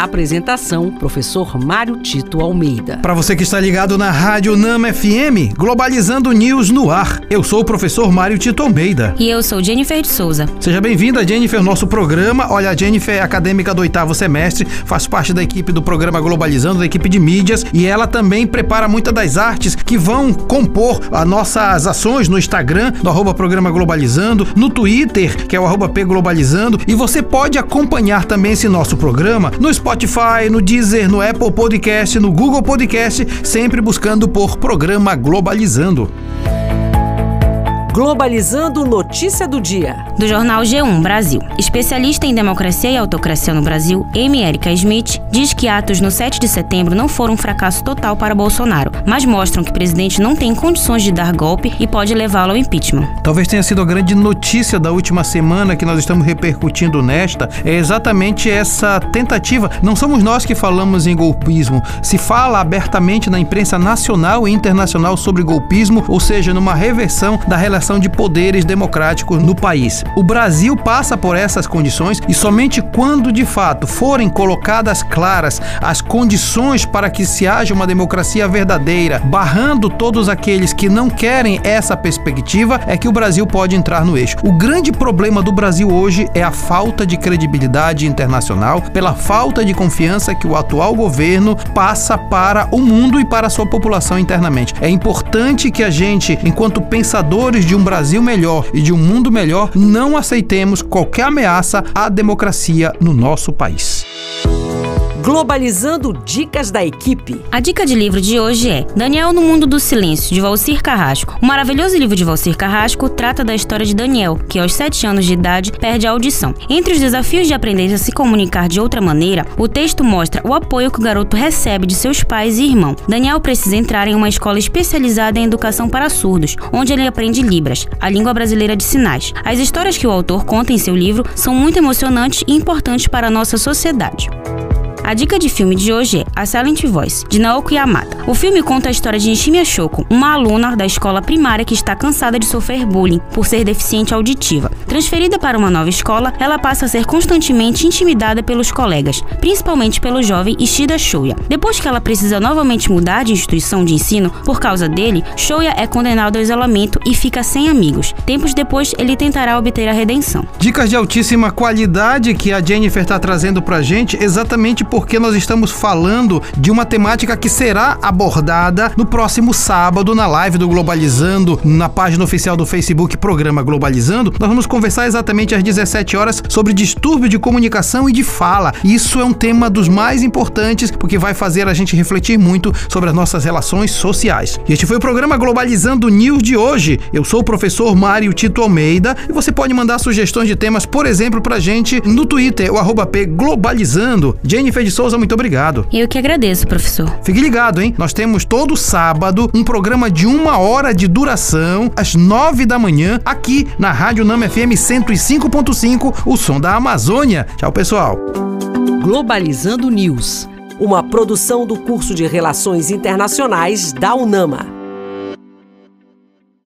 Apresentação: Professor Mário Tito Almeida. Para você que está ligado na Rádio Nama FM, Globalizando News no ar. Eu sou o professor Mário Tito Almeida. E eu sou Jennifer de Souza. Seja bem-vinda, Jennifer, nosso programa. Olha, a Jennifer é acadêmica do oitavo semestre, faz parte da equipe do programa Globalizando, da equipe de mídias, e ela também prepara muitas das artes que vão compor as nossas ações no Instagram, no arroba programa Globalizando, no Twitter, que é o arroba P Globalizando, e você pode acompanhar também esse nosso programa no Spotify Spotify, no Deezer, no Apple Podcast, no Google Podcast, sempre buscando por Programa Globalizando. Globalizando Notícia do Dia. Do jornal G1 Brasil. Especialista em democracia e autocracia no Brasil, Amy Erika Smith, diz que atos no 7 de setembro não foram um fracasso total para Bolsonaro, mas mostram que o presidente não tem condições de dar golpe e pode levá-lo ao impeachment. Talvez tenha sido a grande notícia da última semana que nós estamos repercutindo nesta, é exatamente essa tentativa. Não somos nós que falamos em golpismo. Se fala abertamente na imprensa nacional e internacional sobre golpismo, ou seja, numa reversão da relação de poderes democráticos no país. O Brasil passa por essas condições e somente quando de fato forem colocadas claras as condições para que se haja uma democracia verdadeira, barrando todos aqueles que não querem essa perspectiva, é que o Brasil pode entrar no eixo. O grande problema do Brasil hoje é a falta de credibilidade internacional, pela falta de confiança que o atual governo passa para o mundo e para a sua população internamente. É importante que a gente, enquanto pensadores de um Brasil melhor e de um mundo melhor, não aceitemos qualquer ameaça à democracia no nosso país. Globalizando Dicas da Equipe. A dica de livro de hoje é Daniel no Mundo do Silêncio, de Valcir Carrasco. O maravilhoso livro de Valcir Carrasco trata da história de Daniel, que aos 7 anos de idade perde a audição. Entre os desafios de aprender a se comunicar de outra maneira, o texto mostra o apoio que o garoto recebe de seus pais e irmão. Daniel precisa entrar em uma escola especializada em educação para surdos, onde ele aprende Libras, a língua brasileira de sinais. As histórias que o autor conta em seu livro são muito emocionantes e importantes para a nossa sociedade. A dica de filme de hoje é A Silent Voice, de Naoko Yamada. O filme conta a história de Nishimiya Shoko, uma aluna da escola primária que está cansada de sofrer bullying por ser deficiente auditiva. Transferida para uma nova escola, ela passa a ser constantemente intimidada pelos colegas, principalmente pelo jovem Ishida Shoya. Depois que ela precisa novamente mudar de instituição de ensino por causa dele, Shoya é condenado ao isolamento e fica sem amigos. Tempos depois, ele tentará obter a redenção. Dicas de altíssima qualidade que a Jennifer está trazendo pra gente exatamente porque nós estamos falando de uma temática que será abordada no próximo sábado na live do Globalizando, na página oficial do Facebook Programa Globalizando. Nós vamos conversar exatamente às 17 horas sobre distúrbio de comunicação e de fala. Isso é um tema dos mais importantes porque vai fazer a gente refletir muito sobre as nossas relações sociais. Este foi o programa Globalizando News de hoje. Eu sou o professor Mário Tito Almeida e você pode mandar sugestões de temas, por exemplo, pra gente no Twitter, o arroba P Globalizando. Jennifer de Souza, muito obrigado. Eu que agradeço, professor. Fique ligado, hein? Nós temos todo sábado um programa de uma hora de duração, às nove da manhã, aqui na Rádio Nama FM 105.5, o som da Amazônia. Tchau, pessoal. Globalizando News, uma produção do curso de Relações Internacionais da UNAMA.